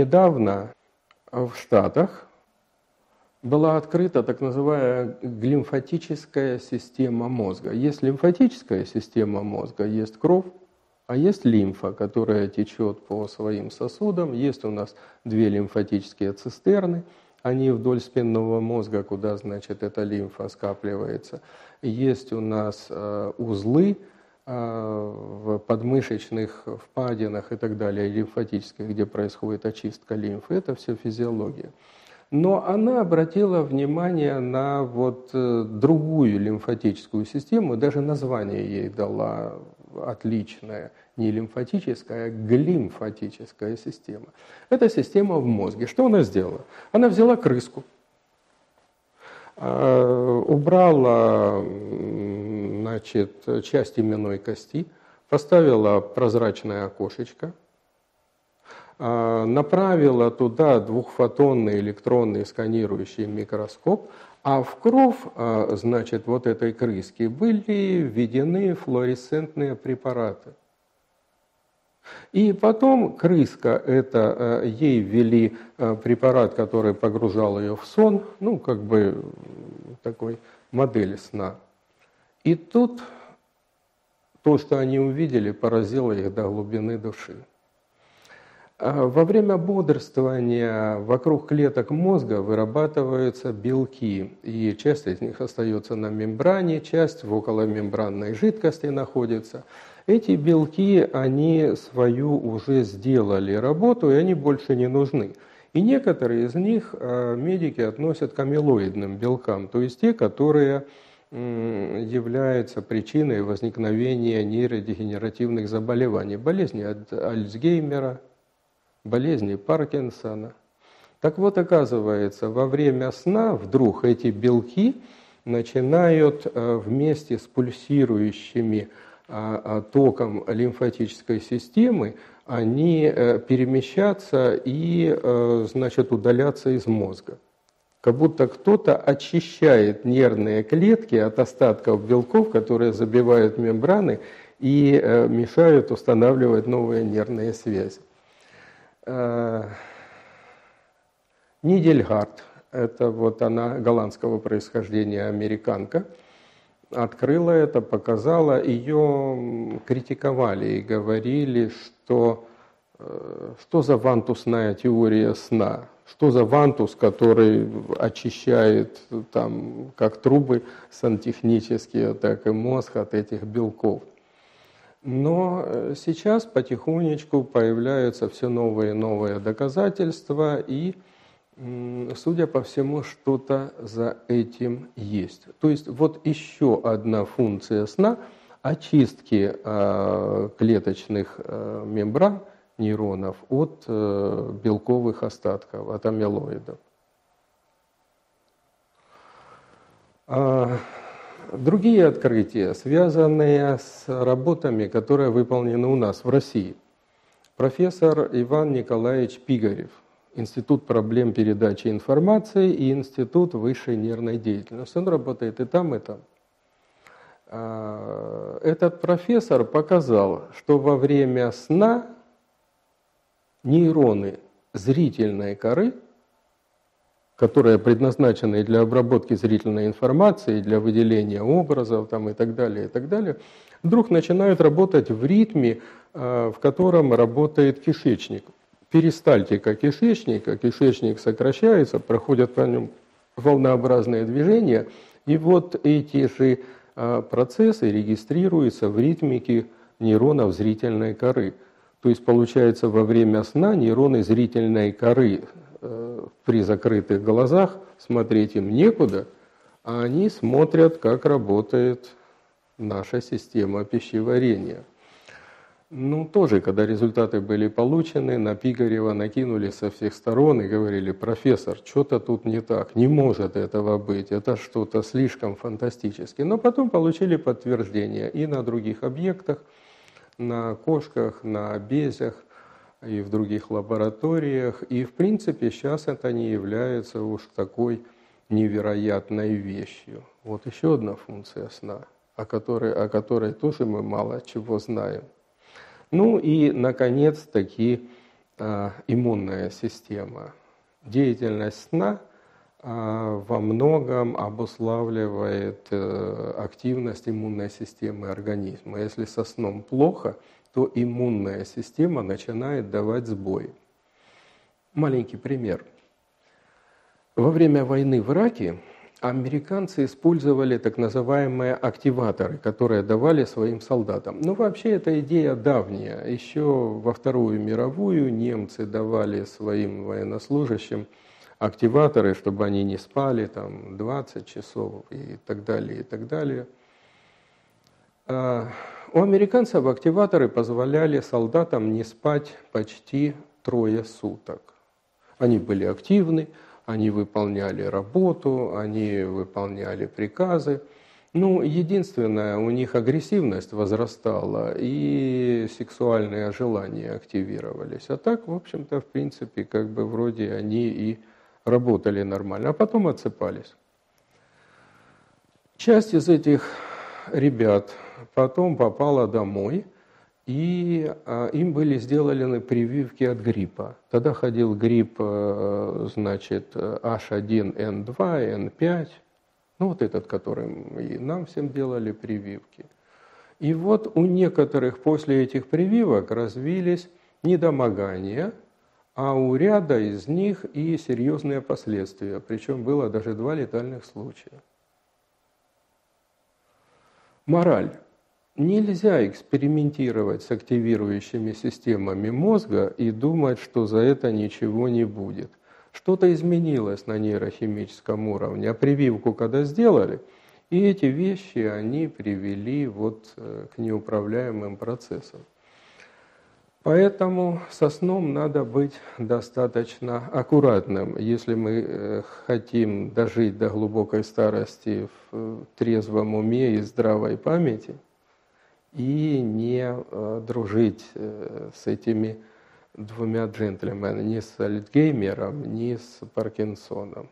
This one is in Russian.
недавно в Штатах была открыта так называемая лимфатическая система мозга. Есть лимфатическая система мозга, есть кровь, а есть лимфа, которая течет по своим сосудам. Есть у нас две лимфатические цистерны, они вдоль спинного мозга, куда, значит, эта лимфа скапливается. Есть у нас э, узлы в подмышечных впадинах и так далее, лимфатических, где происходит очистка лимфы. Это все физиология. Но она обратила внимание на вот э, другую лимфатическую систему, даже название ей дала отличное, не лимфатическая, а глимфатическая система. Это система в мозге. Что она сделала? Она взяла крыску, э, убрала значит, часть именной кости, поставила прозрачное окошечко – а, направила туда двухфотонный электронный сканирующий микроскоп, а в кровь, а, значит, вот этой крыски были введены флуоресцентные препараты. И потом крыска, это а, ей ввели препарат, который погружал ее в сон, ну, как бы такой модель сна. И тут то, что они увидели, поразило их до глубины души. А во время бодрствования вокруг клеток мозга вырабатываются белки, и часть из них остается на мембране, часть в околомембранной жидкости находится. Эти белки, они свою уже сделали работу, и они больше не нужны. И некоторые из них а, медики относят к амилоидным белкам, то есть те, которые являются причиной возникновения нейродегенеративных заболеваний, болезни от Альцгеймера, болезни Паркинсона. Так вот, оказывается, во время сна вдруг эти белки начинают э, вместе с пульсирующими а, током лимфатической системы, они э, перемещаться и, э, значит, удаляться из мозга. Как будто кто-то очищает нервные клетки от остатков белков, которые забивают мембраны и мешают устанавливать новые нервные связи. Э, Нидельгард, это вот она голландского происхождения, американка, открыла это, показала, ее критиковали и говорили, что э, что за вантусная теория сна, что за вантус, который очищает там как трубы сантехнические, так и мозг от этих белков. Но э, сейчас потихонечку появляются все новые и новые доказательства, и, судя по всему, что-то за этим есть. То есть вот еще одна функция сна – очистки э, клеточных э, мембран нейронов от белковых остатков, от амилоидов. А, Другие открытия, связанные с работами, которые выполнены у нас в России. Профессор Иван Николаевич Пигарев, Институт проблем передачи информации и Институт высшей нервной деятельности. Он работает и там, и там. А, этот профессор показал, что во время сна нейроны зрительной коры – которые предназначены для обработки зрительной информации, для выделения образов там, и так далее, и так далее, вдруг начинают работать в ритме, э, в котором работает кишечник. Перистальтика кишечника, кишечник сокращается, проходят по нему волнообразные движения, и вот эти же э, процессы регистрируются в ритмике нейронов зрительной коры. То есть получается во время сна нейроны зрительной коры Э, при закрытых глазах смотреть им некуда, а они смотрят, как работает наша система пищеварения. Ну, тоже, когда результаты были получены, на Пигарева накинули со всех сторон и говорили, профессор, что-то тут не так, не может этого быть, это что-то слишком фантастическое. Но потом получили подтверждение и на других объектах, на кошках, на безях, и в других лабораториях. И, в принципе, сейчас это не является уж такой невероятной вещью. Вот еще одна функция сна, о которой, о которой тоже мы мало чего знаем. Ну и, наконец-таки, э, иммунная система. Деятельность сна во многом обуславливает э, активность иммунной системы организма. Если со сном плохо, то иммунная система начинает давать сбой. Маленький пример. Во время войны в Ираке американцы использовали так называемые активаторы, которые давали своим солдатам. Ну, вообще, эта идея давняя. Еще во Вторую мировую немцы давали своим военнослужащим активаторы, чтобы они не спали там 20 часов и так далее, и так далее. А, у американцев активаторы позволяли солдатам не спать почти трое суток. Они были активны, они выполняли работу, они выполняли приказы. Ну, единственное, у них агрессивность возрастала и сексуальные желания активировались. А так, в общем-то, в принципе, как бы вроде они и работали нормально, а потом отсыпались. Часть из этих ребят потом попала домой – и а, им были сделаны прививки от гриппа. Тогда ходил грипп, э, значит, H1N2, N5, ну вот этот, которым и нам всем делали прививки. И вот у некоторых после этих прививок развились недомогания, а у ряда из них и серьезные последствия. Причем было даже два летальных случая. Мораль. Нельзя экспериментировать с активирующими системами мозга и думать, что за это ничего не будет. Что-то изменилось на нейрохимическом уровне, а прививку когда сделали, и эти вещи, они привели вот э, к неуправляемым процессам. Поэтому со сном надо быть достаточно аккуратным. Если мы э, хотим дожить до глубокой старости в э, трезвом уме и здравой памяти – и не э, дружить с этими двумя джентльменами, ни с Альцгеймером, ни с Паркинсоном.